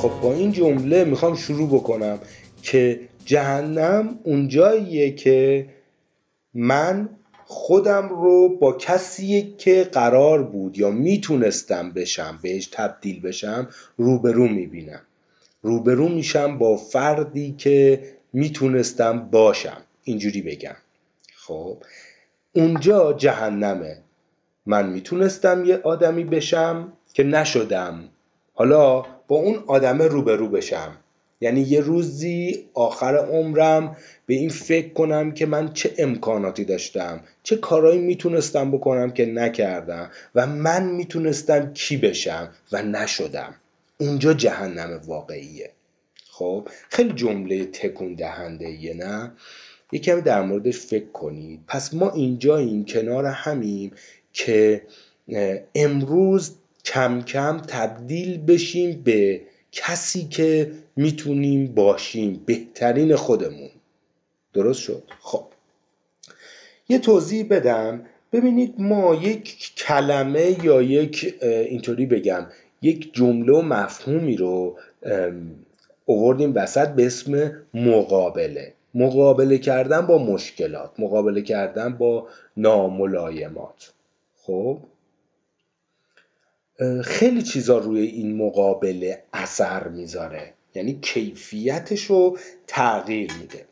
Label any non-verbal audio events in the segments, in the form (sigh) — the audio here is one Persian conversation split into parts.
خب با این جمله می‌خوام شروع بکنم که جهنم اونجاییه که من خودم رو با کسی که قرار بود یا می‌تونستم بشم بهش تبدیل بشم روبرو می‌بینم. روبرو میشم با فردی که می‌تونستم باشم. اینجوری بگم. خب اونجا جهنمه. من می‌تونستم یه آدمی بشم که نشدم. حالا با اون آدمه روبرو بشم. یعنی یه روزی آخر عمرم به این فکر کنم که من چه امکاناتی داشتم چه کارهایی می‌تونستم بکنم که نکردم و من می‌تونستم کی بشم و نشدم. اونجا جهنم واقعیه. خب خیلی جمله تکون دهنده ایه نه؟ یه کمی در موردش فکر کنید. پس ما اینجاییم کنار همیم که امروز کم کم تبدیل بشیم به کسی که می‌تونیم باشیم بهترین خودمون. درست شد؟ خب. یه توضیح بدم. ببینید ما یک کلمه یا یک اینطوری بگم یک جمله و مفهومی رو اووردیم وسط به اسم مقابله. مقابله کردن با مشکلات مقابله کردن با ناملایمات. خب؟ خیلی چیزا روی این مقابله اثر می‌ذاره. یعنی کیفیتش رو تغییر میده.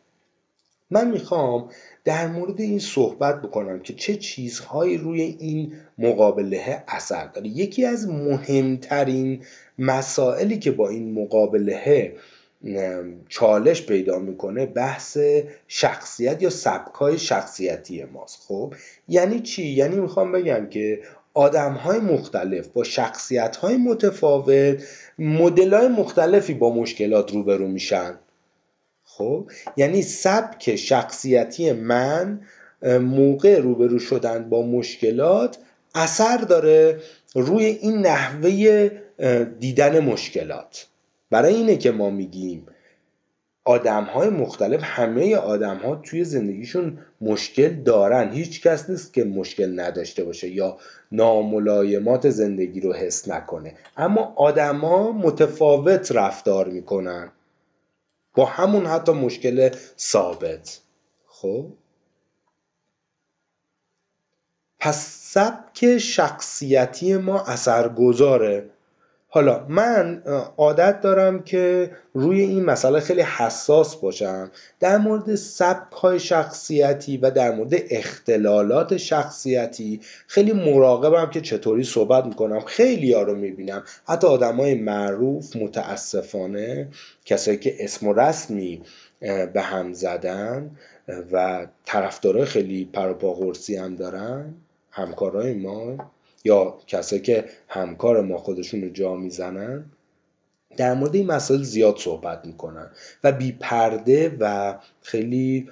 من می‌خوام در مورد این صحبت بکنم که چه چیزهایی روی این مقابله اثر داره. یکی از مهمترین مسائلی که با این مقابله چالش پیدا می‌کنه بحث شخصیت یا سبکای شخصیتی ماست. خب؟ یعنی چی؟ یعنی می‌خوام بگم که آدم های مختلف با شخصیت های متفاوت مدل های مختلفی با مشکلات روبرو میشن. خب؟ یعنی سبک شخصیتی من موقع روبرو شدن با مشکلات اثر داره روی این نحوه دیدن مشکلات. برای اینه که ما میگیم آدم های مختلف همه آدم ها توی زندگیشون مشکل دارن. هیچ کس نیست که مشکل نداشته باشه یا ناملایمات زندگی رو حس نکنه. اما آدما متفاوت رفتار می‌کنن. با همون حتی مشکل ثابت. خب؟ پس سبک شخصیتی ما اثرگذاره. حالا من عادت دارم که روی این مسئله خیلی حساس باشم در مورد سبک های شخصیتی و در مورد اختلالات شخصیتی خیلی مراقبم که چطوری صحبت می‌کنم. خیلی ها رو می‌بینم. حتی آدم های معروف متاسفانه کسایی که اسم و رسمی به هم زدن و طرفدارای خیلی پروپاقرصی هم دارن همکارای ما. یا کسایی که همکار ما خودشون رو جا می‌زنن در مورد این مسائل زیاد صحبت می‌کنن و بی پرده و خیلی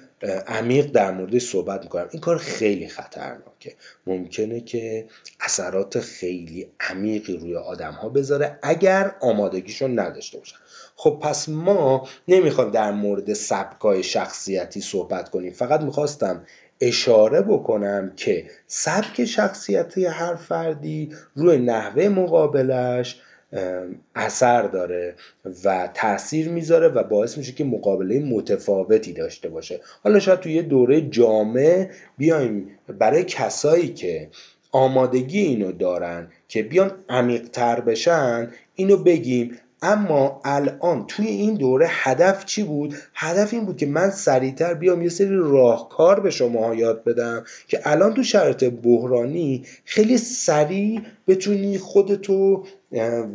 عمیق در موردش صحبت می‌کنن. این کار خیلی خطرناکه. ممکنه که اثرات خیلی عمیقی روی آدم ها بذاره اگر آمادگیشون نداشته باشن. خب پس ما نمی‌خوایم در مورد سبکای شخصیتی صحبت کنیم. فقط می‌خواستم اشاره بکنم که سبک شخصیتی هر فردی روی نحوه مقابلش اثر داره و تاثیر می‌ذاره و باعث میشه که مقابله متفاوتی داشته باشه. حالا شاید توی یه دوره جامع بیایم برای کسایی که آمادگی اینو دارن که بیان عمیقتر بشن اینو بگیم اما الان توی این دوره هدف چی بود؟ هدف این بود که من سریعتر بیام یه سری راهکار به شما یاد بدم که الان تو شرایط بحرانی خیلی سریع بتونی خودتو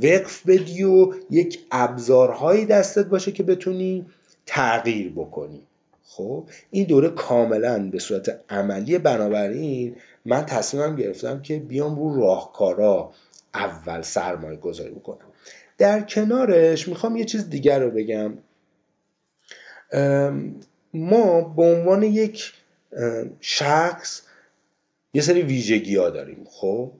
وقف بدی و یک ابزارهایی دستت باشه که بتونی تغییر بکنی. خب این دوره کاملا به صورت عملی بنابراین من تصمیمم گرفتم که بیام رو راهکارا اول سرمایه گذاری بکنم. در کنارش می‌خوام یه چیز دیگر رو بگم. ما به عنوان یک شخص یه سری ویژگی ها داریم خب؟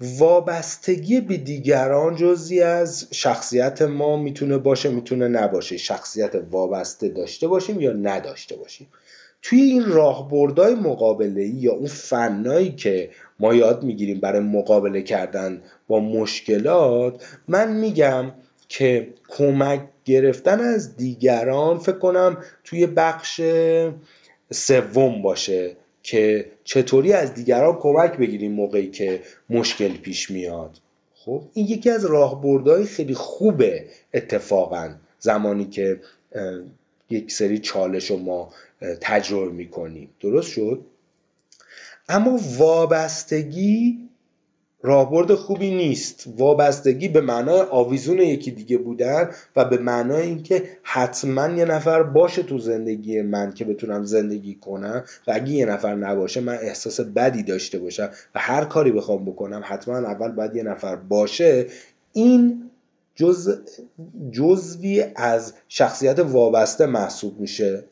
وابستگی به دیگران جزی از شخصیت ما می‌تونه باشه می‌تونه نباشه. شخصیت وابسته داشته باشیم یا نداشته باشیم. توی این راهبردهای مقابله یا اون فنایی که ما یاد می‌گیریم برای مقابله کردن با مشکلات من میگم که کمک گرفتن از دیگران فکر کنم توی بخش سوم باشه که چطوری از دیگران کمک بگیریم موقعی که مشکل پیش میاد. خب این یکی از راهبردهای خیلی خوبه اتفاقا زمانی که یک سری چالش رو ما تجربه می‌کنیم. درست شد؟ اما وابستگی راهبرد خوبی نیست. وابستگی به معنای آویزون یکی دیگه بودن و به معنای اینکه حتما یه نفر باشه تو زندگی من که بتونم زندگی کنم و اگه یه نفر نباشه من احساس بدی داشته باشم و هر کاری بخوام بکنم حتما اول باید یه نفر باشه. این جز جزوی از شخصیت وابسته محسوب میشه.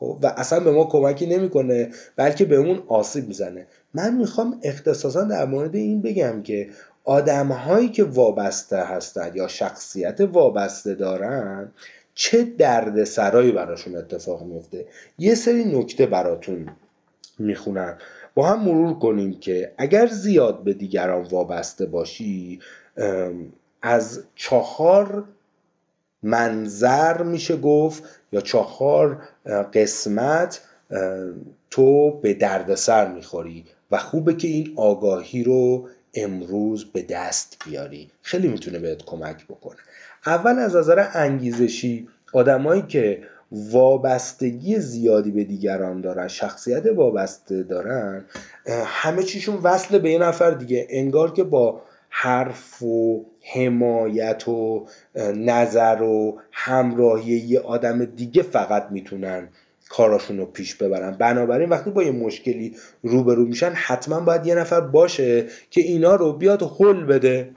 خب و اصلا به ما کمکی نمی‌کنه بلکه بهمون آسیب می‌زنه. من می‌خوام اختصاصا در مورد این بگم که آدم هایی که وابسته هستند یا شخصیت وابسته دارن چه دردسرایی براشون اتفاق میفته یه سری نکته براتون می‌خونم. با هم مرور کنیم که اگر زیاد به دیگران وابسته باشی از چهار منظر میشه گفت یا چهار قسمت تو به دردسر می‌خوری و خوبه که این آگاهی رو امروز به دست بیاری. خیلی می‌تونه بهت کمک بکنه. اول از نظر انگیزشی آدمایی که وابستگی زیادی به دیگران دارن شخصیت وابسته دارن همه چیشون وصل به یه نفر دیگه. انگار که با حرف و حمایت و نظر و همراهی یه آدم دیگه فقط می‌تونن کاراشون رو پیش ببرن. بنابراین وقتی با یه مشکلی روبرو میشن حتما باید یه نفر باشه که اینا رو بیاد حل بده.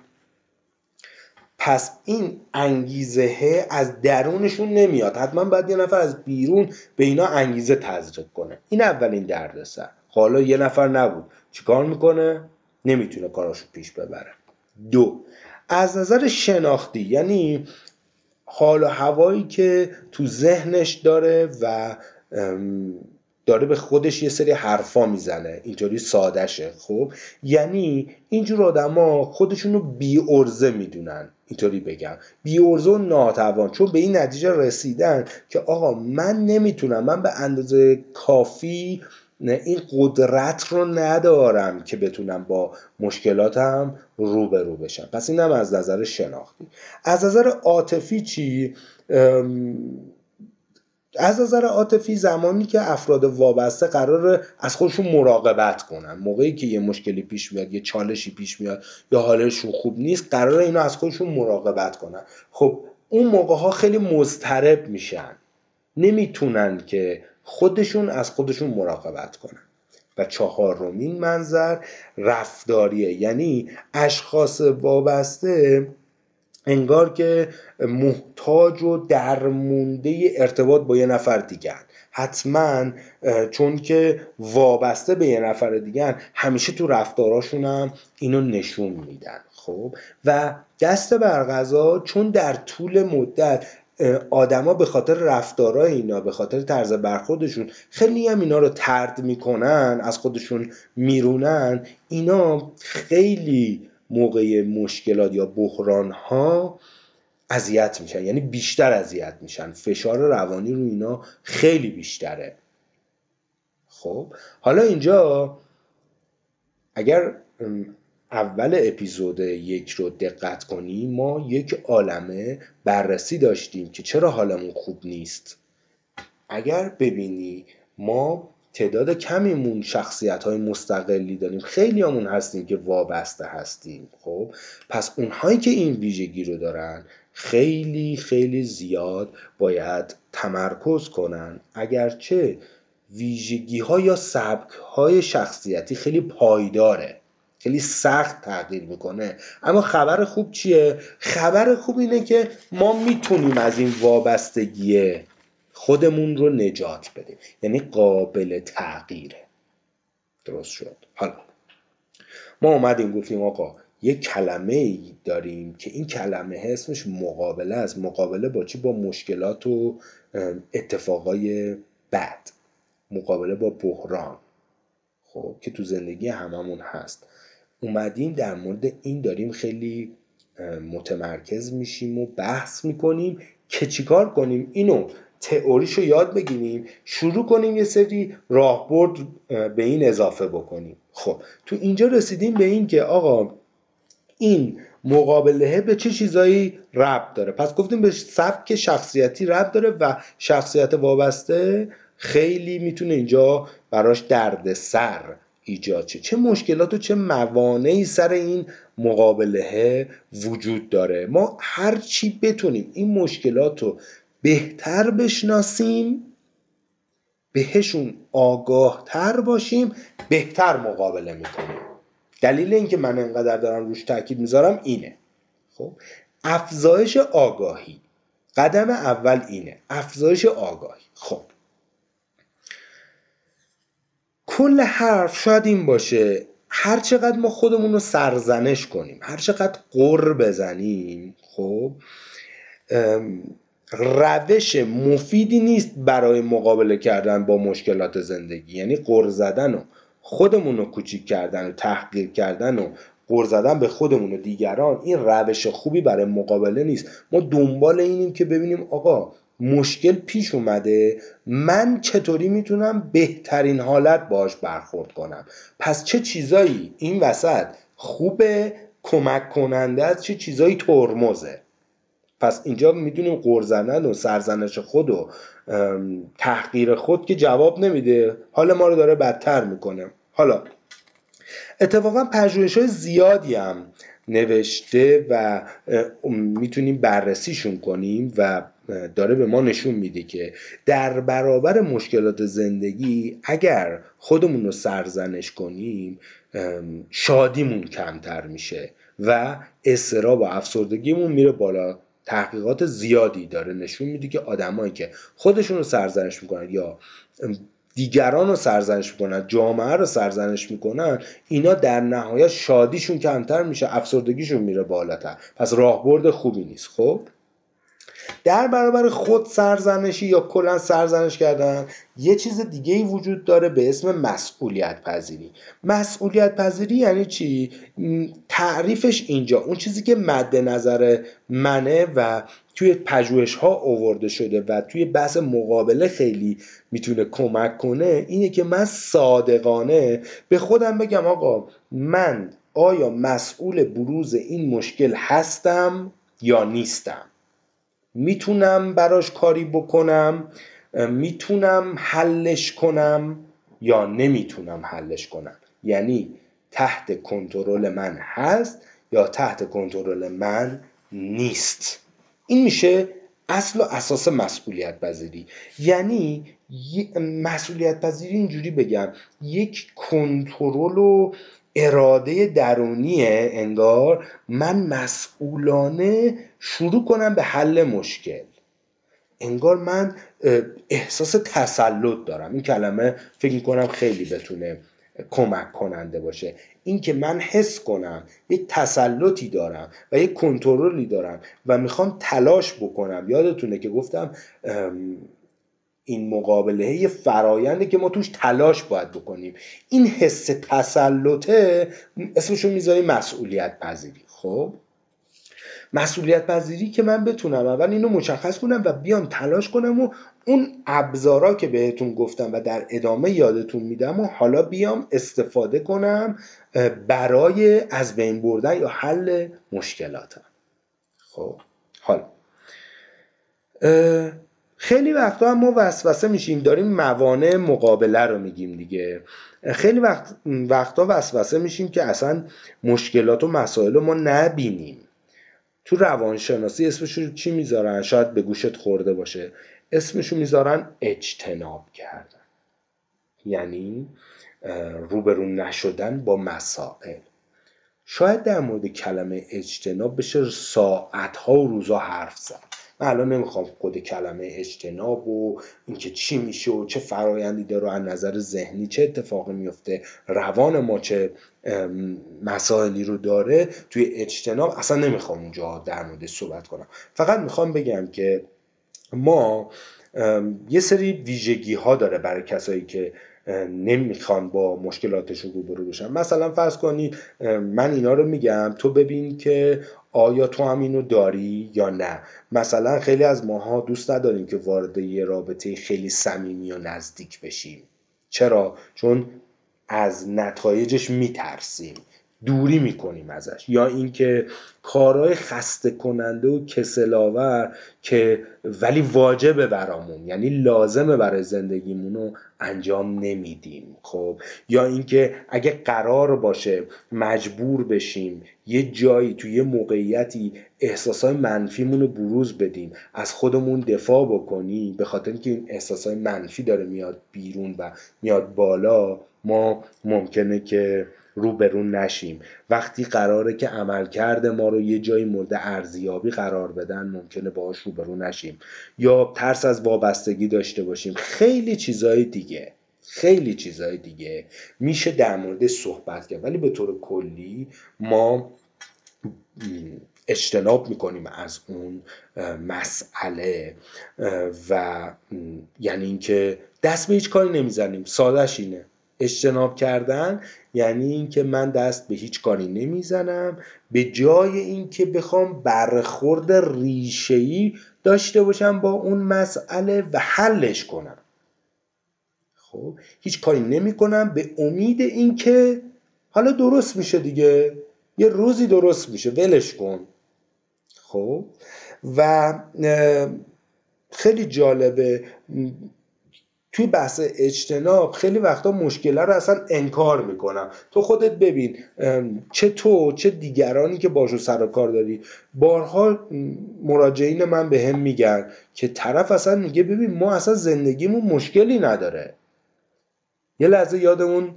پس این انگیزه از درونشون نمیاد. حتما باید یه نفر از بیرون به اینا انگیزه تزریق کنه. این اولین دردسر. حالا یه نفر نبود. چیکار می‌کنه؟ نمی‌تونه کاراشو پیش ببره. دو. از نظر شناختی یعنی حال و هوایی که تو ذهنش داره و داره به خودش یه سری حرفا می‌زنه اینطوری سادشه خب؟ یعنی اینجور آدما خودشون رو بی ارزه می‌دونن اینطوری بگم. بی ارزه و ناتوان چون به این نتیجه رسیدن که آقا من نمی‌تونم من به اندازه کافی این قدرت رو ندارم که بتونم با مشکلاتم روبرو بشم. پس اینم از نظر شناختی. از نظر عاطفی چی؟ از نظر عاطفی زمانی که افراد وابسته قرار از خودشون مراقبت کنن. موقعی که یه مشکلی پیش میاد یه چالشی پیش میاد یا حالشون خوب نیست قرار اینو از خودشون مراقبت کنن. خب اون موقع ها خیلی مضطرب میشن. نمی‌تونن که خودشون از خودشون مراقبت کنن. و چهارمین منظر رفتاریه. یعنی اشخاص وابسته انگار که محتاج و درمونده ارتباط با یه نفر دیگر حتما چون که وابسته به یه نفر دیگر همیشه تو رفتاراشون هم اینو نشون میدن. خب؟ و دست برغذا چون در طول مدت آدما به خاطر رفتارای اینا به خاطر طرز برخوردشون خیلی هم اینا رو ترد می‌کنن از خودشون میرونن. اینا خیلی موقع مشکلات یا بحران ها اذیت میشن یعنی بیشتر اذیت میشن. فشار روانی رو اینا خیلی بیشتره. خب حالا اینجا اگر اول اپیزود یک رو دقت کنیم ما یک عالمه بررسی داشتیم که چرا حالمون خوب نیست. اگر ببینی ما تعداد کمیمون شخصیت های مستقلی داریم. خیلی همون هستیم که وابسته هستیم خب؟ پس اونهایی که این ویژگی رو دارن خیلی خیلی زیاد باید تمرکز کنن. اگرچه ویژگی ها یا سبک های شخصیتی خیلی پایداره. خیلی سخت تغییر می‌کنه. اما خبر خوب چیه؟ خبر خوب اینه که ما می‌تونیم از این وابستگی خودمون رو نجات بدیم. یعنی قابل تغییره. درست شد. حالا ما اومدیم گفتیم آقا یه کلمه ای داریم که این کلمه اسمش مقابله است. مقابله با چی؟ با مشکلات و اتفاقای بد. مقابله با بحران. خب که تو زندگی هممون هست. اومدیم در مورد این داریم خیلی متمرکز میشیم و بحث می‌کنیم که چیکار کنیم. اینو تئوریشو یاد بگیریم شروع کنیم یه سری راهبرد به این اضافه بکنیم. خب تو اینجا رسیدیم به این که آقا این مقابله به چه چیزایی ربط داره؟ پس گفتیم به سبک شخصیتی ربط داره و شخصیت وابسته خیلی می‌تونه اینجا براش درد سر ایجاد شه. چه مشکلات و چه موانعی سر این مقابله وجود داره؟ ما هر چی بتونیم این مشکلات رو بهتر بشناسیم بهشون آگاه تر باشیم بهتر مقابله می‌کنیم. دلیل اینکه من انقدر دارم روش تاکید می‌ذارم اینه. خب؟ افزایش آگاهی. قدم اول اینه. افزایش آگاهی. خب. کل حرف شاید این باشه هر چقدر ما خودمون رو سرزنش کنیم هر چقدر قر بزنیم خب روش مفیدی نیست برای مقابله کردن با مشکلات زندگی. یعنی قر زدن و خودمون رو کوچیک کردن و تحقیر کردن و قر زدن به خودمون و دیگران این روش خوبی برای مقابله نیست. ما دنبال اینیم که ببینیم آقا مشکل پیش اومده من چطوری می‌تونم بهترین حالت باش برخورد کنم؟ پس چه چیزایی؟ این وسط خوبه کمک کننده است چه چیزایی؟ ترمزه. پس اینجا می‌دونیم قر زدن و سرزنش خود و تحقیر خود که جواب نمیده. حال ما رو داره بدتر می‌کنه. حالا اتفاقا پژوهش های زیادی هم نوشته و می‌تونیم بررسیشون کنیم و داره به ما نشون میده که در برابر مشکلات زندگی اگر خودمون رو سرزنش کنیم شادیمون کمتر میشه و استراب و افسردگیمون میره بالا. تحقیقات زیادی داره نشون میده که آدمایی که خودشون رو سرزنش می‌کنن یا دیگران رو سرزنش می‌کنن جامعه رو سرزنش می‌کنن اینا در نهایت شادیشون کمتر میشه افسردگیشون میره بالاتر. پس راهبرد خوبی نیست خب؟ در برابر خود سرزنشی یا کلا سرزنش کردن یه چیز دیگه ای وجود داره به اسم مسئولیت پذیری. مسئولیت پذیری یعنی چی؟ تعریفش اینجا. اون چیزی که مد نظر منه و توی پژوهش ها آورده شده و توی بحث مقابله خیلی می‌تونه کمک کنه اینه که من صادقانه به خودم بگم آقا من آیا مسئول بروز این مشکل هستم یا نیستم؟ می‌تونم براش کاری بکنم می‌تونم حلش کنم یا نمی‌تونم حلش کنم. یعنی تحت کنترل من هست یا تحت کنترل من نیست. این میشه اصل و اساس مسئولیت پذیری یعنی مسئولیت پذیری اینجوری بگم یک کنترل و اراده درونیه انگار من مسئولانه شروع کنم به حل مشکل. انگار من احساس تسلط دارم. این کلمه فکر کنم خیلی بتونه کمک کننده باشه. اینکه من حس کنم یک تسلطی دارم و یک کنترلی دارم و می‌خوام تلاش بکنم. یادتونه که گفتم این مقابله یه فراینده که ما توش تلاش باید بکنیم. این حس تسلطه اسمشو می‌ذاریم مسئولیت پذیری خب؟ مسئولیت پذیری که من بتونم اول اینو مشخص کنم و بیام تلاش کنم و اون ابزارا که بهتون گفتم و در ادامه یادتون میدم و حالا بیام استفاده کنم برای از بین بردن یا حل مشکلاتم. خب؟ حالا. خیلی وقتا هم ما وسوسه میشیم داریم موانع مقابله رو میگیم دیگه. خیلی وقت وقتا وسوسه میشیم که اصلا مشکلات و مسائل رو ما نبینیم. تو روانشناسی اسمش رو چی می‌ذارن؟ شاید به گوشت خورده باشه. اسمشو می‌ذارن اجتناب کردن. یعنی روبرون نشدن با مسائل. شاید در مورد کلمه اجتناب بشه ساعتها و روزها حرف زد. من الان نمی‌خوام خود کلمه اجتناب و اینکه چی میشه و چه فرایندی داره از نظر ذهنی چه اتفاقی میفته روان ما چه مسائلی رو داره توی اجتناب اصلا نمی‌خوام اونجا در مورد صحبت کنم. فقط می‌خوام بگم که ما یه سری ویژگی ها داره برای کسایی که نمی‌خوان با مشکلاتشون روبرو بشن. مثلا فرض کنی من اینا رو میگم تو ببین که آیا تو هم اینو داری یا نه؟ مثلا خیلی از ماها دوست نداریم که وارد یه رابطه خیلی صمیمی و نزدیک بشیم. چرا؟ چون از نتایجش میترسیم. دوری می‌کنیم ازش. یا اینکه کارهای خسته کننده و کسلاور که ولی واجبه برامون یعنی لازمه برای زندگیمون رو انجام نمیدیم خب؟ یا اینکه اگه قرار باشه مجبور بشیم یه جایی توی یه موقعیتی احساسای منفیمون رو بروز بدیم از خودمون دفاع بکنیم به خاطر اینکه این احساسای منفی داره میاد بیرون و میاد بالا ما ممکنه که روبرون نشیم. وقتی قراره که عملکرد ما رو یه جایی مورد ارزیابی قرار بدن ممکنه باهاش روبرو نشیم. یا ترس از وابستگی داشته باشیم. خیلی چیزهای دیگه. خیلی چیزهای دیگه. میشه در مورد صحبت کرد. ولی به طور کلی ما اجتناب می‌کنیم از اون مسئله. و یعنی اینکه دست به هیچ کاری نمی‌زنیم. سادش اینه. اجتناب کردن یعنی اینکه من دست به هیچ کاری نمی‌زنم. به جای اینکه بخوام برخورد ریشه‌ای داشته باشم با اون مسئله و حلش کنم. خب هیچ کاری نمی کنم به امید اینکه حالا درست میشه دیگه. یه روزی درست میشه ولش کن. خب و خیلی جالبه. توی بحث اجتناب خیلی وقتا مشکل رو اصلا انکار می‌کنم. تو خودت ببین چه تو چه دیگرانی که باشو سر و کار داری. بارها مراجعین من به هم میگن که طرف اصلا میگه ببین ما اصلا زندگیمون مشکلی نداره. یه لحظه یادمون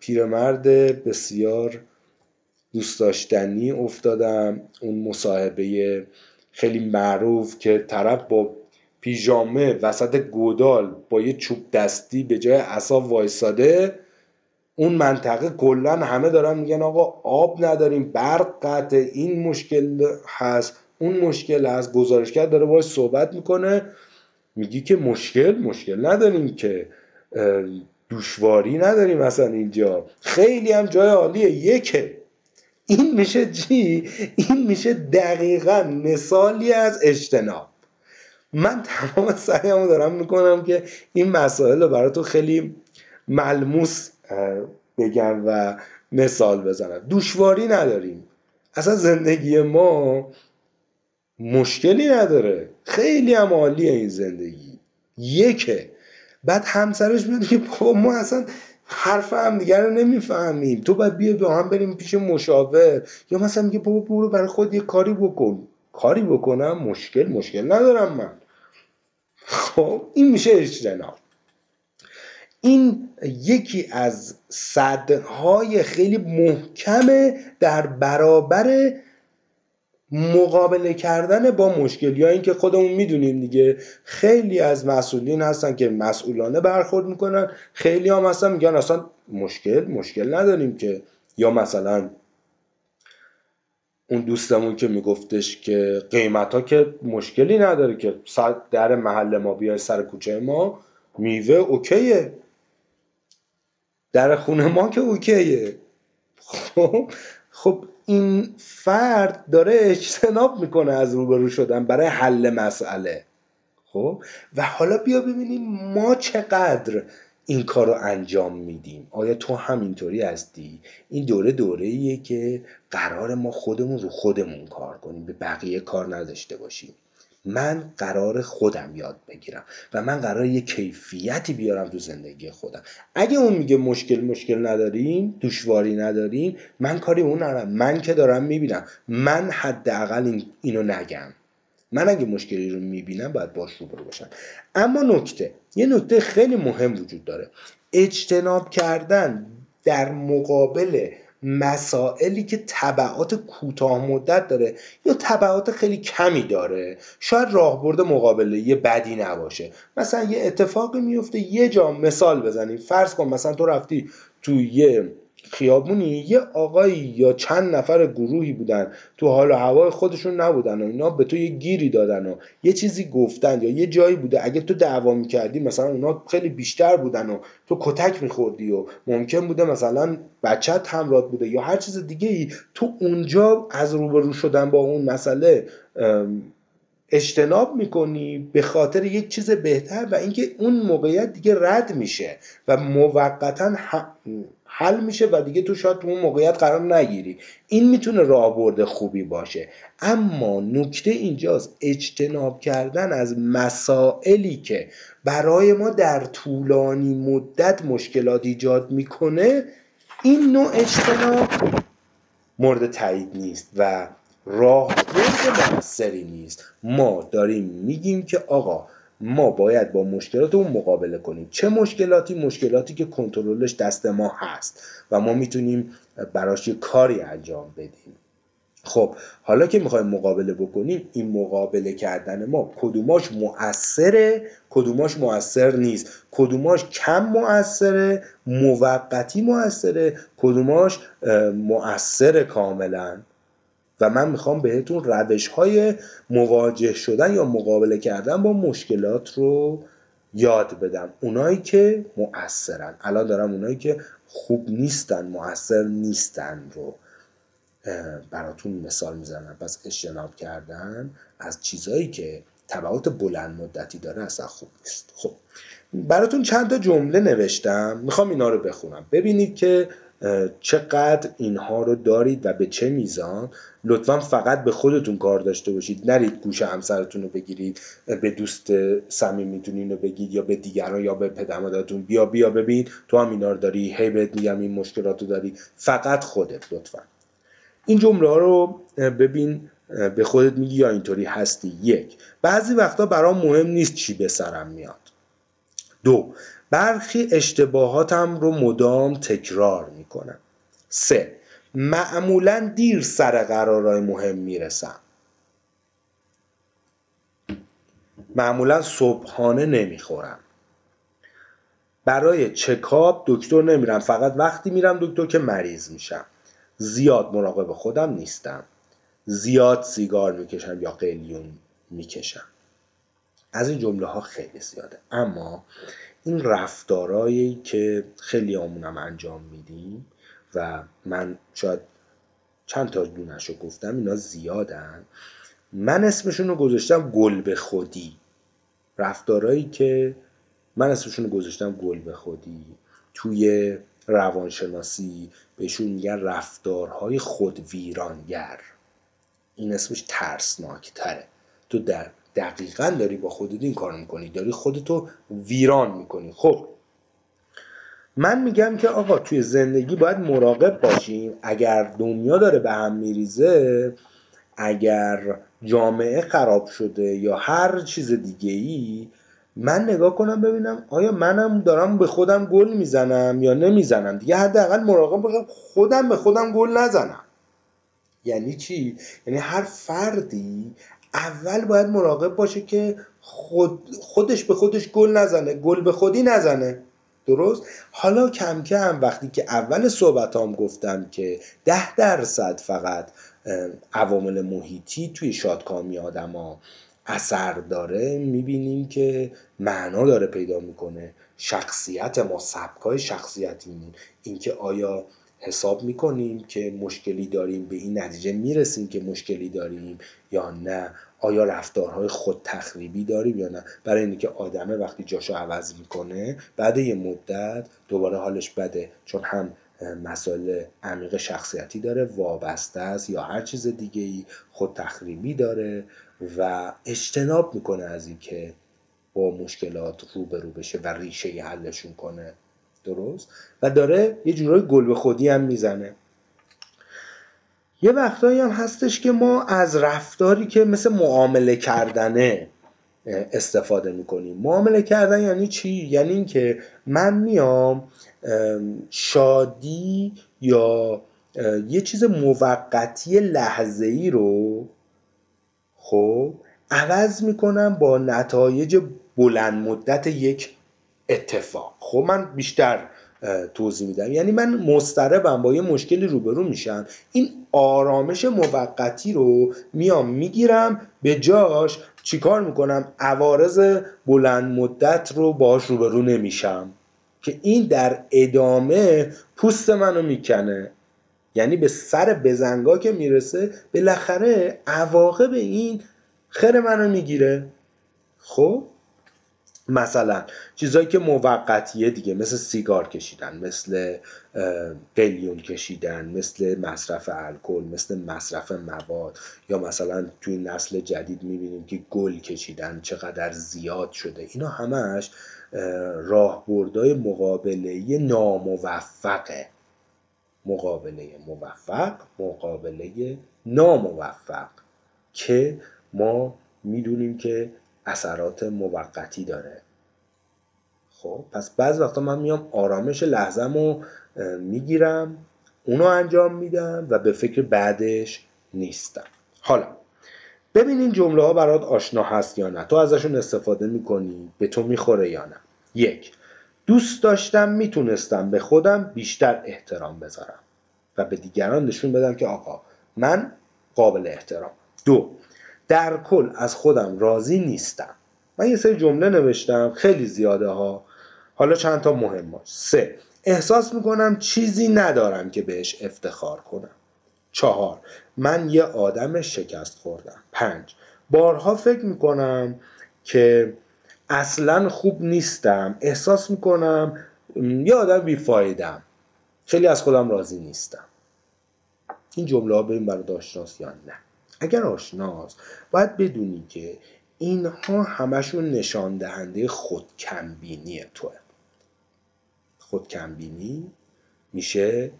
پیرمرد بسیار دوست داشتنی افتادم. اون مصاحبه خیلی معروف که طرف با پیژامه وسط گودال با یه چوب دستی به جای عصا وایساده اون منطقه کلا همه دارن میگن آقا آب نداریم برق قطع این مشکل هست اون مشکل هست. گزارشگر داره باش صحبت می‌کنه میگی که مشکل؟ مشکل نداریم که دوشواری نداریم مثلا اینجا. خیلی هم جای عالیه. یکه. این میشه چی؟ این میشه دقیقا مثالی از اجتناب. من تمام سعیمو دارم می‌کنم که این مسائل رو تو خیلی ملموس بگم و مثال بزنم. دوشواری نداریم. اصلا زندگی ما مشکلی نداره. خیلی هم عالیه این زندگی. یکه. بعد همسرش میاد که بابا ما اصلا حرف هم دیگر رو نمی‌فهمیم. تو باید بیا با هم بریم پیش مشاور. یا مثلا میگه بابا برو برای خود یه کاری بکن. کاری بکنم مشکل مشکل ندارم من. خب این میشه اجتناب. این یکی از صدهای خیلی محکمه در برابر مقابله کردن با مشکل. یا اینکه خودمون می‌دونیم دیگه خیلی از مسئولین هستن که مسئولانه برخورد می‌کنن. خیلی هم هستن میگن اصلا مشکل مشکل نداریم که. یا مثلا اون دوستمون که میگفتش که قیمت ها که مشکلی نداره که در محل ما بیای سر کوچه ما میوه اوکیه. در خونه ما که اوکیه. خب خب این فرد داره اجتناب می‌کنه از روبرو شدن برای حل مسئله. خب و حالا بیا ببینیم ما چقدر این کار رو انجام میدیم. آیا تو همینطوری هستی؟ این دوره دوره ایه که قرار ما خودمون رو خودمون کار کنیم به بقیه کار نداشته باشیم. من قرار خودم یاد بگیرم و من قرار یه کیفیتی بیارم تو زندگی خودم. اگه اون میگه مشکل مشکل نداریم دشواری نداریم من کاری اون ندارم. من که دارم می‌بینم. من حداقل این اینو نگم. من اگه مشکلی رو می‌بینم باید باش روبرو باشم. اما نکته یه نکته خیلی مهم وجود داره. اجتناب کردن در مقابل مسائلی که طبعات کوتاه مدت داره یا طبعات خیلی کمی داره شاید راهبرد مقابله یه بدی نباشه. مثلا یه اتفاقی میفته یه جا مثال بزنیم. فرض کن مثلا تو رفتی تو یه خیابونی؟ یه آقایی یا چند نفر گروهی بودن. تو حال و هوای خودشون نبودن و اینا به تو یه گیری دادن و یه چیزی گفتن یا یه جایی بوده. اگه تو دعوا می‌کردی مثلا اونا خیلی بیشتر بودن و تو کتک میخوردی و ممکن بوده مثلا بچت همراه بوده یا هر چیز دیگه ای تو اونجا از روبرو شدن با اون مسئله اجتناب می‌کنی به خاطر یک چیز بهتر و اینکه اون موقعیت دیگه رد میشه و موقتا حل میشه و دیگه تو شاید تو اون موقعیت قرار نگیری. این می‌تونه راهبرد خوبی باشه. اما نکته اینجاست اجتناب کردن از مسائلی که برای ما در طولانی مدت مشکلات ایجاد می‌کنه این نوع اجتناب مورد تایید نیست و راهبرد موثری نیست. ما داریم میگیم که آقا ما باید با مشکلاتمون مقابله کنیم. چه مشکلاتی؟ مشکلاتی که کنترلش دست ما هست و ما می‌تونیم براش یه کاری انجام بدیم. خب حالا که می‌خوایم مقابله بکنیم این مقابله کردن ما کدوماش مؤثره کدوماش مؤثر نیست. کدوماش کم مؤثره موقتی مؤثره کدوماش مؤثر کاملا. و من می‌خوام بهتون روش های مواجه شدن یا مقابله کردن با مشکلات رو یاد بدم. اونایی که مؤثرن. الان دارم اونایی که خوب نیستن مؤثر نیستن رو براتون مثال می‌زنم. پس اجتناب کردن از چیزایی که تبعات بلند مدتی داره اصلا خوب نیست. خب براتون چند تا جمله نوشتم. می‌خوام اینا رو بخونم. ببینید که چقدر اینها رو دارید و به چه میزان لطفا فقط به خودتون کار داشته باشید. نرید گوش همسرتون رو بگیرید به دوست صمیمیتون رو بگید یا به دیگران یا به پدرمادرتون بیا بیا ببین. تو هم اینا رو داری. هی بهت میگم این مشکلات رو داری. فقط خودت لطفا. این جمله رو ببین به خودت میگی یا اینطوری هستی. یک. بعضی وقتا برام مهم نیست چی به سرم میاد. دو. برخی اشتباهاتم رو مدام تکرار می‌کنم. سه معمولا دیر سر قرارهای مهم می‌رسم. معمولا صبحانه نمی‌خورم. برای چکاب دکتر نمیرم فقط وقتی میرم دکتر که مریض میشم. زیاد مراقب خودم نیستم. زیاد سیگار می‌کشم یا قلیون می‌کشم. از این جمله ها خیلی زیاده. اما این رفتارهایی که خیلی آمونم انجام میدیم و من شاید چند تا دونش رو گفتم اینا زیادن. من اسمشون رو گذاشتم گل به خودی. رفتارهایی که من اسمشون رو گذاشتم گل به خودی. توی روانشناسی بهشون میگن رفتارهای خود ویرانگر این اسمش ترسناک تره تو در دقیقا داری با خودت این کار می‌کنی. داری خودتو ویران می‌کنی. خب من میگم که آقا توی زندگی باید مراقب باشیم اگر دنیا داره به هم میریزه اگر جامعه خراب شده یا هر چیز دیگه ای من نگاه کنم ببینم آیا منم دارم به خودم گل می‌زنم یا نمی‌زنم. دیگه حداقل مراقب باشم. خودم به خودم گل نزنم. یعنی چی؟ یعنی هر فردی اول باید مراقب باشه که خود خودش به خودش گل نزنه گل به خودی نزنه. درست؟ حالا کم کم وقتی که اول صحبتام گفتم که ده درصد فقط عوامل محیطی توی شادکامی آدما اثر داره می‌بینیم که معنا داره پیدا می‌کنه. شخصیت ما سبکای شخصیتیمون. اینکه آیا حساب می‌کنیم که مشکلی داریم به این نتیجه می‌رسیم که مشکلی داریم یا نه. آیا رفتارهای خود تخریبی داریم یا نه؟ برای اینکه آدمه وقتی جاشو عوض می‌کنه بعد یه مدت دوباره حالش بده. چون هم مسائل عمیق شخصیتی داره وابسته است یا هر چیز دیگه ای خود تخریبی داره و اجتناب می‌کنه از اینکه با مشکلات روبرو بشه و ریشه حلشون کنه. درست. و داره یه جورای گل به خودی هم می‌زنه. یه وقتایی هم هستش که ما از رفتاری که مثل معامله کردنه استفاده می‌کنیم. معامله کردن یعنی چی؟ یعنی اینکه من میام شادی یا یه چیز موقتی لحظه ای رو خب عوض می‌کنم با نتایج بلند مدت یک اتفاق. خب من بیشتر توضیح میدم. یعنی من مضطربم با یه مشکلی روبرو میشم. این آرامش موقتی رو میام می‌گیرم به جاش چیکار می‌کنم؟ عوارض بلند مدت رو باهاش روبرو نمیشم. که این در ادامه پوست منو می‌کنه. یعنی به سر بزنگا که می‌رسه بالاخره عواقب این خیر منو می‌گیره. خب؟ مثلا چیزهایی که موقتیه دیگه مثل سیگار کشیدن مثل قلیون کشیدن مثل مصرف الکل مثل مصرف مواد یا مثلا توی نسل جدید می‌بینیم که گل کشیدن چقدر زیاد شده. اینا همش راهبردهای مقابله ناموفقه. مقابله موفق مقابله ناموفق که ما می‌دونیم که اثرات موقتی داره. خب پس بعض وقتا من میام آرامش لحظم رو می‌گیرم اونو انجام میدم و به فکر بعدش نیستم. حالا ببین این جمله ها برات آشنا هست یا نه. تو ازشون استفاده می‌کنی به تو می‌خوره یا نه. یک دوست داشتم می‌تونستم به خودم بیشتر احترام بذارم و به دیگران نشون بدم که آقا من قابل احترام. دو در کل از خودم راضی نیستم. من یه سری جمله نوشتم خیلی زیاده ها. حالا چند تا مهم هاش. سه احساس می‌کنم چیزی ندارم که بهش افتخار کنم. چهار من یه آدم شکست خوردم. پنج بارها فکر می‌کنم که اصلا خوب نیستم. احساس می‌کنم یه آدم بیفایدم خیلی از خودم راضی نیستم. این جمله ها بریم برای آشناس یا نه. اگر آشناست باید بدونی که اینها همشون نشان دهنده خودکمبینی توه. خودکمبینی میشه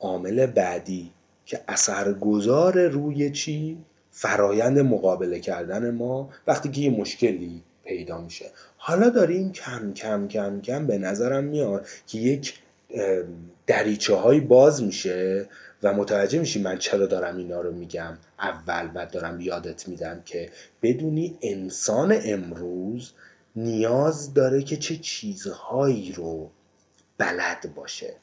عامل بعدی که اثرگذار روی چی؟ فرایند مقابله کردن ما وقتی که یه مشکلی پیدا میشه. حالا داریم کم کم کم کم به نظرم میاد که یک دریچه های باز میشه و متوجه میشی من چرا دارم اینا رو میگم. اول بعد دارم یادت میدم که بدونی انسان امروز نیاز داره که چه چیزهایی رو بلد باشه.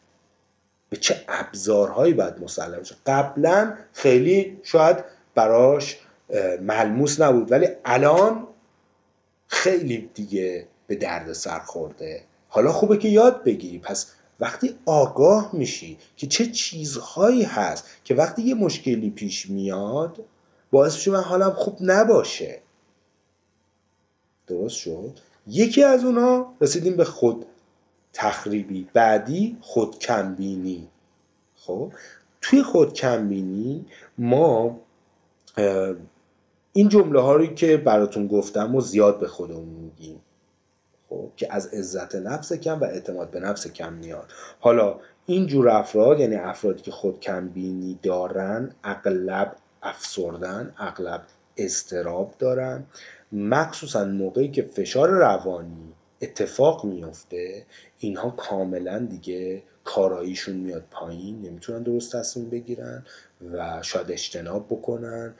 به چه ابزارهایی باید مسلم باشه. قبلا خیلی شاید براش ملموس نبود ولی الان خیلی دیگه به درد سر خورده. حالا خوبه که یاد بگیری. پس وقتی آگاه میشی که چه چیزهایی هست که وقتی یه مشکلی پیش میاد باعث میشه من حالم خوب نباشه. درست شد؟ یکی از اونها رسیدیم به خود تخریبی بعدی خود کمبینی. خب؟ توی خود کمبینی ما این جمله ها رو که براتون گفتم و زیاد به خودمون میگیم. خب که از عزت نفس کم و اعتماد به نفس کم میاد. حالا این جور افراد یعنی افرادی که خود کمبینی دارن اغلب افسردن اغلب استراب دارن. مخصوصا موقعی که فشار روانی اتفاق میفته اینها کاملا دیگه کاراییشون میاد پایین نمی‌تونن درست تصمیم بگیرن و شاید اجتناب بکنن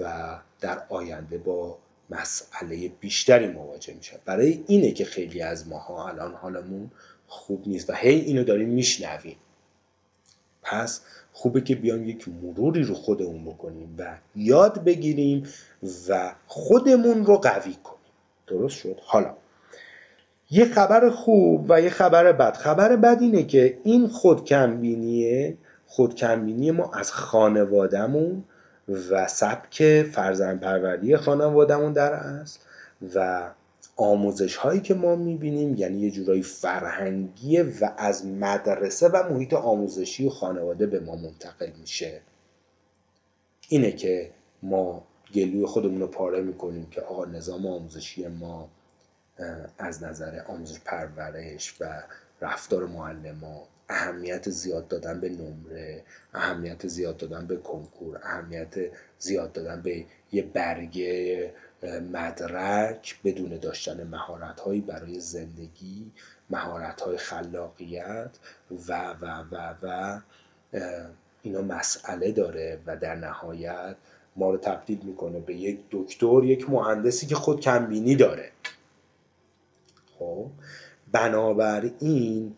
و در آینده با مسئله بیشتری مواجه میشه. برای اینه که خیلی از ماها الان حالمون خوب نیست و هی اینو داریم میشنویم. پس خوبه که بیام یک مروری رو خودمون بکنیم و یاد بگیریم و خودمون رو قوی کنیم. درست شد؟ حالا یه خبر خوب و یه خبر بد. خبر بد اینه که این خودکمبینیه خودکمبینی ما از خانوادهمون و سبک فرزند پروری خانوادهمون در است و آموزش هایی که ما می‌بینیم یعنی یه جورایی فرهنگیه و از مدرسه و محیط آموزشی و خانواده به ما منتقل میشه. اینه که ما گلوی خودمون رو پاره می‌کنیم که آقا نظام آموزشی ما از نظر آموزش پرورش و رفتار معلم اهمیت زیاد دادن به نمره اهمیت زیاد دادن به کنکور اهمیت زیاد دادن به یه برگه مدرک بدون داشتن مهارت برای زندگی مهارت های خلاقیت و و و و اینا مسئله داره و در نهایت ما رو تبدیل می‌کنه به یک دکتر یک مهندسی که خود کمبینی داره. خب بنابراین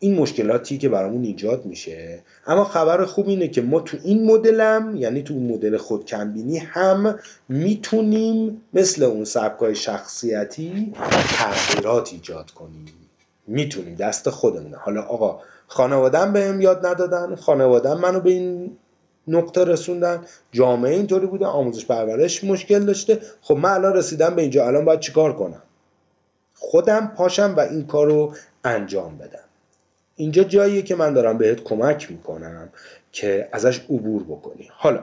این مشکلاتی که برامون ایجاد میشه. اما خبر خوب اینه که ما تو این مدلم یعنی تو مدل خودکمبینی هم می‌تونیم مثل اون سبکای شخصیتی تغییرات ایجاد کنیم. می‌تونیم. دست خودمونه. حالا آقا خانوادم بهم یاد ندادن. خانوادم منو به این نقطه رسوندن. جامعه اینطوری بوده. آموزش پرورش مشکل داشته. خب من الان رسیدم به اینجا. الان باید چیکار کنم؟ خودم پاشم و این کار رو انجام بدم. اینجا جاییه که من دارم بهت کمک می‌کنم که ازش عبور بکنی. حالا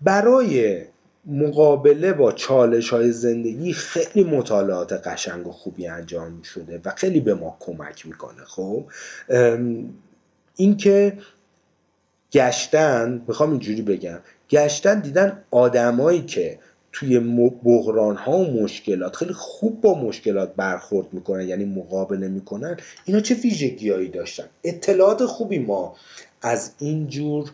برای مقابله با چالش های زندگی خیلی مطالعات قشنگ و خوبی انجام شده و خیلی به ما کمک می‌کنه خب؟ اینکه گشتن می‌خوام اینجوری بگم گشتن دیدن آدمایی که توی بحران ها و مشکلات خیلی خوب با مشکلات برخورد می‌کنن یعنی مقابله می‌کنن اینا چه ویژگیهایی داشتن؟ اطلاعات خوبی ما از اینجور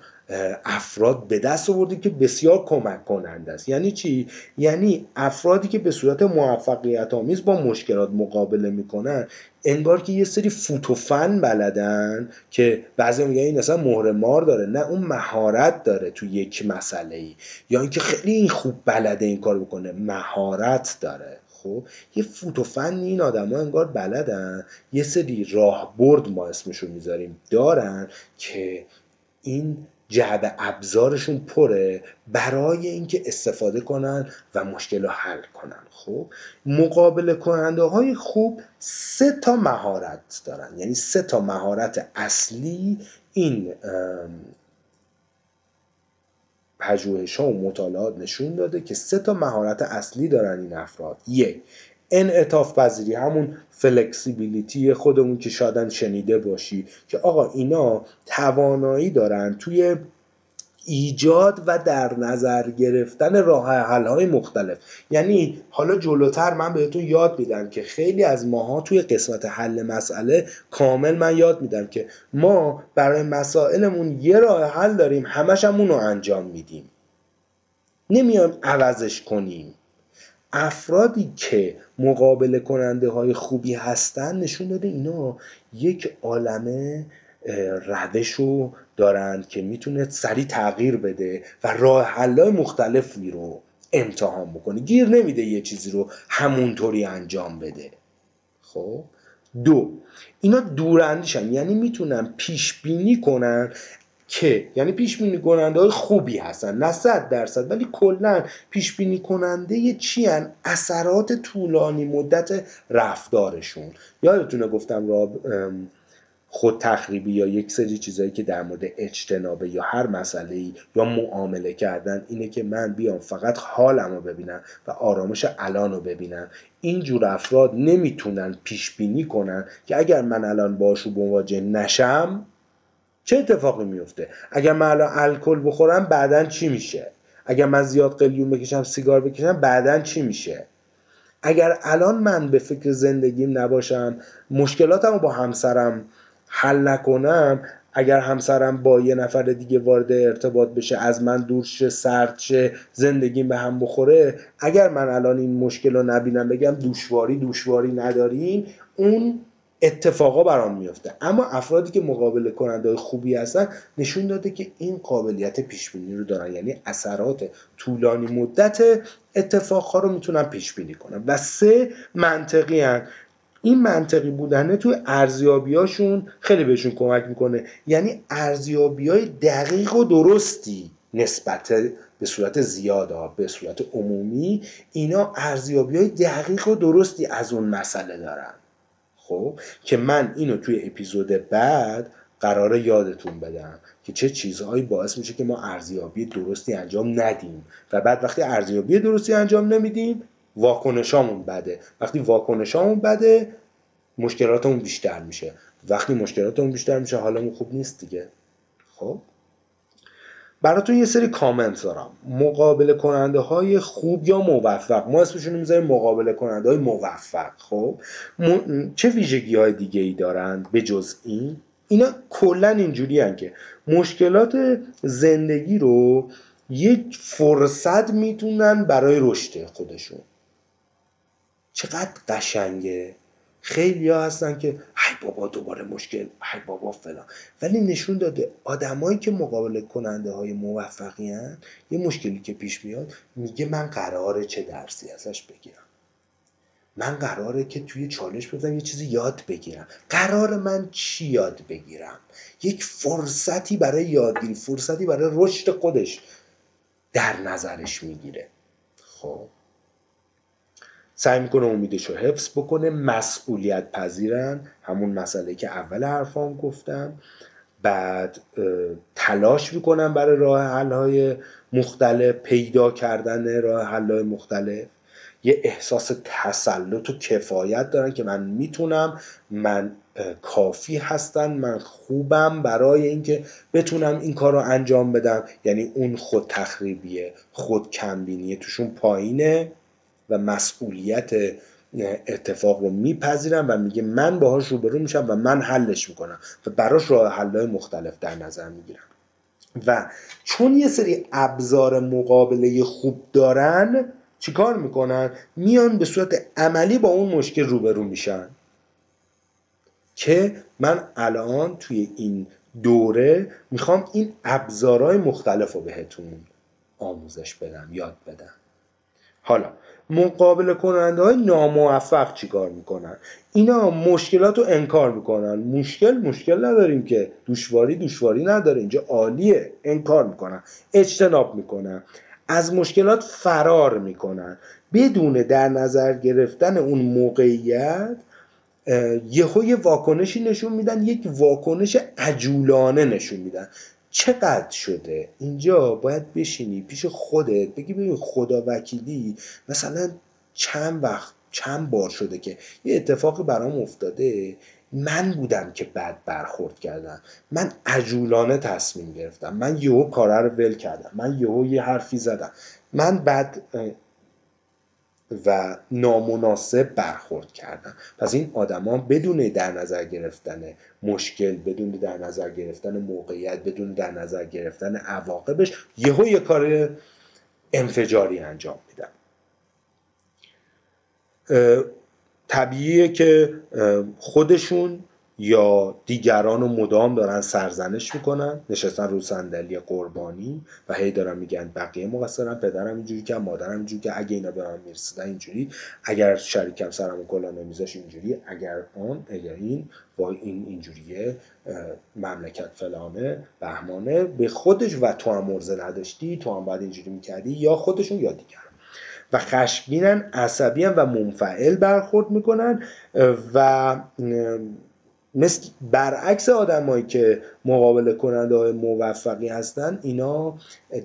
افراد به دست آوردیم که بسیار کمک کننده است. یعنی چی؟ یعنی افرادی که به صورت موفقیت آمیز با مشکلات مقابله می‌کنن انگار که یه سری فوتوفن بلدن که بعضی میگن این اصلا مهر مار داره. نه اون مهارت داره تو یک مسئله ای یا اینکه خیلی خوب بلده این کار بکنه. مهارت داره. خب یه فوتوفن این آدما انگار بلدن. یه سری راهبرد ما اسمشو می‌ذاریم. دارن که این جعب ابزارشون پره برای اینکه استفاده کنن و مشکل رو حل کنن. خب مقابله کننده های خوب سه تا مهارت دارن. یعنی سه تا مهارت اصلی این پژوهش ها و مطالعات نشون داده که سه تا مهارت اصلی دارن این افراد. یک انعطاف پذیری همون فلکسیبیلیتی خودمون که شادن شنیده باشی که آقا اینا توانایی دارن توی ایجاد و در نظر گرفتن راه حل های مختلف. یعنی حالا جلوتر من بهتون یاد میدم که خیلی از ماها توی قسمت حل مسئله کامل من یاد میدم که ما برای مسائلمون یه راه حل داریم همش هم رو انجام میدیم. نمیایم عوضش کنیم. افرادی که مقابله کننده های خوبی هستن نشون داده اینا یک عالمه روش رو دارند که می‌تونه سریع تغییر بده و راه حلای مختلفی رو امتحان بکنه. گیر نمیده یه چیزی رو همونطوری انجام بده. خب؟ دو اینا دوراندیشن یعنی می‌تونن پیش بینی کنن که یعنی پیش بینی کننده های خوبی هستن نه صد درصد ولی کلا پیش بینی کننده چی هن؟ اثرات طولانی مدت رفتارشون یادتونه گفتم راب خود تخریبی یا یک سری چیزایی که در مورد اجتنابه یا هر مسئله یا معامله کردن اینه که من بیام فقط حالم رو ببینم و آرامش الان رو ببینم اینجور افراد نمی‌تونن پیش بینی کنن که اگر من الان باشو مواجه نشم چه اتفاقی میفته؟ اگر من الان الکل بخورم بعدا چی میشه؟ اگر من زیاد قلیون بکشم سیگار بکشم بعدا چی میشه؟ اگر الان من به فکر زندگیم نباشم مشکلاتم رو با همسرم حل نکنم اگر همسرم با یه نفر دیگه وارد ارتباط بشه از من دور شه سرد شه زندگیم به هم بخوره اگر من الان این مشکل رو نبینم بگم دوشواری دوشواری نداریم اون اتفاقا برام میفته اما افرادی که مقابله کننده خوبی هستن نشون داده که این قابلیت پیش بینی رو دارن. یعنی اثرات طولانی مدت اتفاقها رو می‌تونن پیش بینی کنن. و سه منطقی هن. این منطقی بودنه توی ارزیابیاشون خیلی بهشون کمک می‌کنه. یعنی ارزیابی های دقیق و درستی نسبت به صورت زیاد به صورت عمومی اینا ارزیابی های دقیق و درستی از اون مسئله دارن. خب که من اینو توی اپیزود بعد قرار یادتون بدم که چه چیزهایی باعث میشه که ما ارزیابی درستی انجام ندیم. و بعد وقتی ارزیابی درستی انجام نمیدیم واکنشامون بده. وقتی واکنشامون بده مشکلاتمون بیشتر میشه. وقتی مشکلاتمون بیشتر میشه حالمون خوب نیست دیگه. خب؟ براتون یه سری کامنت دارم. مقابله کننده های خوب یا موفق. ما اسمشون می‌ذاریم مقابله کننده های موفق خب؟ چه ویژگی های دیگه ای دارن به جز این؟ اینا کلا اینجوری که مشکلات زندگی رو یک فرصت می‌تونن برای رشد خودشون. چقدر قشنگه. خیلی ها هستن که های بابا دوباره مشکل های بابا فلان. ولی نشون داده آدمایی که مقابله کننده های موفقی هن، یه مشکلی که پیش میاد میگه من قراره چه درسی ازش بگیرم. من قراره که توی چالش بزنم یه چیزی یاد بگیرم. قرار من چی یاد بگیرم؟ یک فرصتی برای یادگیری فرصتی برای رشد خودش در نظرش می‌گیره. خب؟ سعی می‌کنه امیدش رو حفظ بکنه مسئولیت پذیرن. همون مسئله که اول حرفام گفتم. بعد تلاش می‌کنن برای راه حل های مختلف پیدا کردن راه حل های مختلف. یه احساس تسلط و کفایت دارن که من می‌تونم من کافی هستن من خوبم برای اینکه بتونم این کار رو انجام بدم. یعنی اون خود تخریبیه خود کمبینیه توشون پایینه. و مسئولیت اتفاق رو میپذیرم و میگه من باهاش روبرو میشم و من حلش می‌کنم و براش راه حلهای مختلف در نظر می‌گیرم. و چون یه سری ابزار مقابله خوب دارن چیکار می‌کنن؟ میان به صورت عملی با اون مشکل روبرو میشن. که من الان توی این دوره می‌خوام این ابزارهای مختلف رو بهتون آموزش بدم یاد بدم. حالا مقابله کننده های ناموفق چیکار می‌کنن؟ اینا مشکلات رو انکار می‌کنن. مشکل مشکل نداریم که. دشواری دشواری نداره. اینجا عالیه. انکار می‌کنن. اجتناب می‌کنن. از مشکلات فرار می‌کنن. بدون در نظر گرفتن اون موقعیت یهو یه واکنشی نشون میدن. یک واکنش عجولانه نشون میدن. چقدر شده؟ اینجا باید بشینی پیش خودت بگی ببین خدا وکیلی مثلا چند وقت چند بار شده که یه اتفاقی برام افتاده من بودم که بد برخورد کردم. من عجولانه تصمیم گرفتم. من یهو کاره رو ول کردم. من یهو یه حرفی زدم. من بد و نامناسب برخورد کردن. پس این آدما بدون در نظر گرفتن مشکل بدون در نظر گرفتن موقعیت بدون در نظر گرفتن عواقبش یهو یه کار انفجاری انجام میدن. طبیعیه که خودشون یا دیگران رو مدام دارن سرزنش می‌کنن نشستن رو صندلی قربانی و هی دارن میگن بقیه مقصرن پدرم اینجوری که مادرم اینجوری که اگه اینا به من می‌رسیدن اینجوری. اگر شریکم سرمو کلا نمیذاش اینجوری اگر آن اگر این با این اینجوریه مملکت فلانه بهمانه. به خودش و تو هم مرزه نداشتی تو هم باید اینجوری می‌کردی یا خودشون یا دیگر و خشمگینن عصبی و منفعل برخورد می‌کنن و مثل برعکس آدمایی که مقابله کننده های موفقی هستن اینا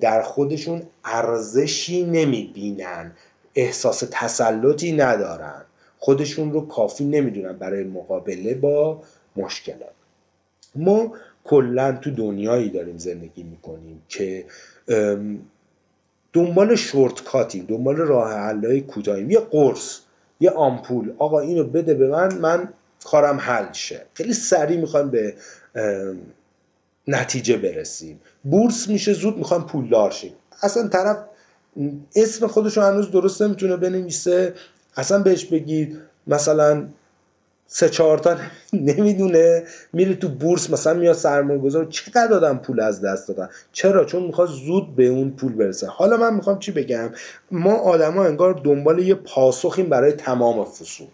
در خودشون ارزشی نمی‌بینن احساس تسلطی ندارن. خودشون رو کافی نمی‌دونن برای مقابله با مشکلات. ما کلا تو دنیایی داریم زندگی می‌کنیم که دنبال شورتکاتیم دنبال راه حلای کوتاهیم. یه قرص یه آمپول. آقا اینو بده به من من کارم حل شه. خیلی سریع می‌خوایم به نتیجه برسیم. بورس میشه زود می‌خوایم پولدار شیم. اصلا طرف اسم خودش رو هنوز درست نمی‌تونه بنویسه. اصلا بهش بگید مثلا سه چهار تا (laughs) نمی‌دونه. میره تو بورس مثلا میاد سرمایه گذار چقدر دادم پول از دست دادن؟ چرا؟ چون می‌خواد زود به اون پول برسه. حالا من می‌خوام چی بگم؟ ما آدما انگار دنبال یه پاسخیم برای تمام فصول.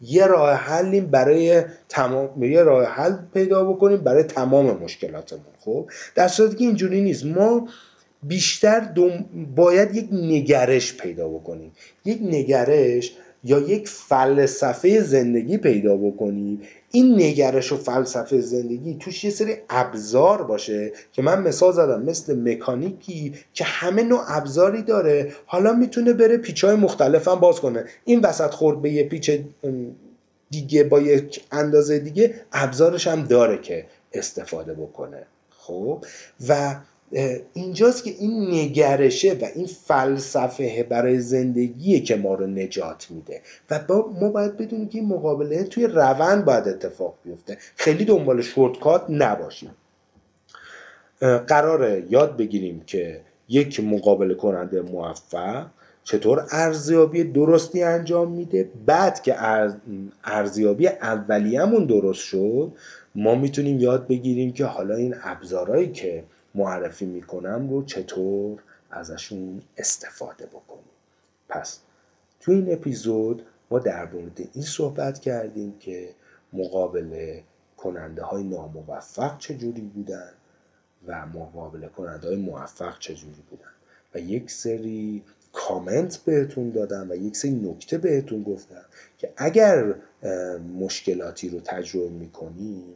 یه راه حلیم برای تمام یه راه حل پیدا بکنیم برای تمام مشکلاتمون خب؟ در صورتی که اینجوری نیست. ما بیشتر دم... باید یک نگرش پیدا بکنیم. یک نگرش یا یک فلسفه زندگی پیدا بکنی این نگرش و فلسفه زندگی توش یه سری ابزار باشه که من مثال زدم مثل مکانیکی که همه نوع ابزاری داره حالا می‌تونه بره پیچهای مختلف هم باز کنه. این وسط خورد به یه پیچ دیگه با یک اندازه دیگه ابزارش هم داره که استفاده بکنه. خب؟ و اینجاست که این نگرشه و این فلسفه برای زندگیه که ما رو نجات میده. و با ما باید بدونیم که این مقابله توی روند باید اتفاق بیفته. خیلی دنبال شورتکات نباشیم. قراره یاد بگیریم که یک مقابله کننده موفق چطور ارزیابی درستی انجام میده. بعد که ارزیابی اولیه‌مون درست شد ما می‌تونیم یاد بگیریم که حالا این ابزارهایی که معرفی می‌کنم رو چطور ازشون استفاده بکنیم. پس تو این اپیزود ما در مورد این صحبت کردیم که مقابله کننده های ناموفق چجوری بودن و مقابله کننده های موفق چجوری بودن. و یک سری کامنت بهتون دادم و یک سری نکته بهتون گفتم که اگر مشکلاتی رو تجربه می‌کنیم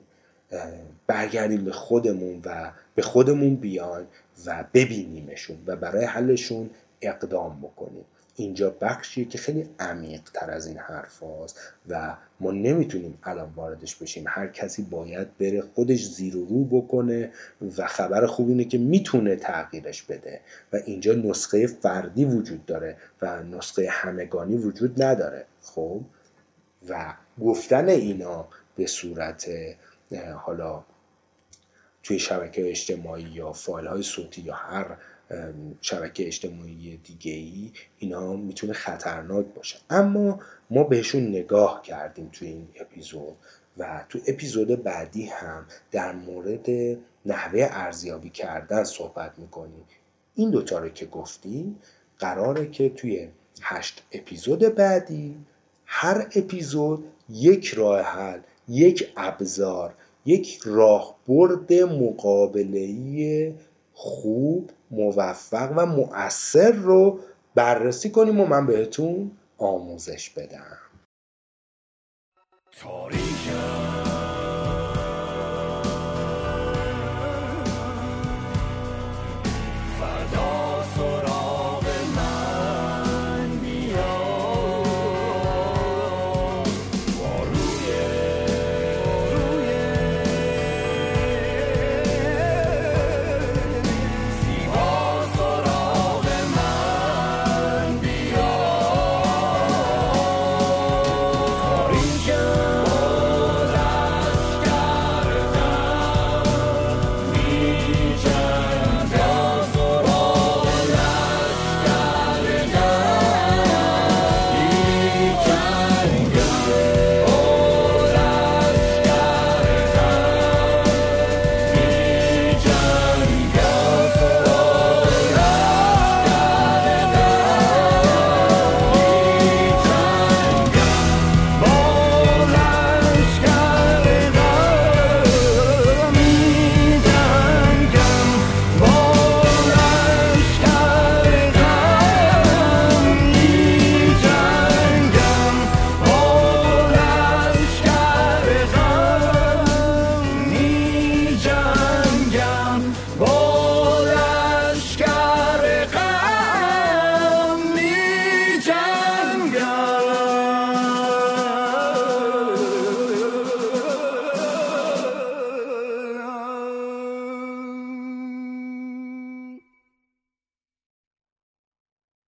برگردیم به خودمون و به خودمون بیایم و ببینیمشون و برای حلشون اقدام بکنیم. اینجا بخشیه که خیلی عمیق تر از این حرف هاست و ما نمی‌تونیم الان واردش بشیم. هر کسی باید بره خودش زیر و رو بکنه و خبر خوب اینه که می‌تونه تغییرش بده. و اینجا نسخه فردی وجود داره و نسخه همگانی وجود نداره. خب؟ و گفتن اینا به صورت حالا توی شبکه اجتماعی یا فایل های صوتی یا هر شبکه اجتماعی دیگه ای اینا می‌تونه خطرناک باشه. اما ما بهشون نگاه کردیم توی این اپیزود و تو اپیزود بعدی هم در مورد نحوه ارزیابی کردن صحبت می‌کنیم. این دوتا رو که گفتیم قراره که توی هشت اپیزود بعدی هر اپیزود یک راه حل یک ابزار یک راهبرد مقابله‌ای خوب موفق و مؤثر رو بررسی کنیم و من بهتون آموزش بدم.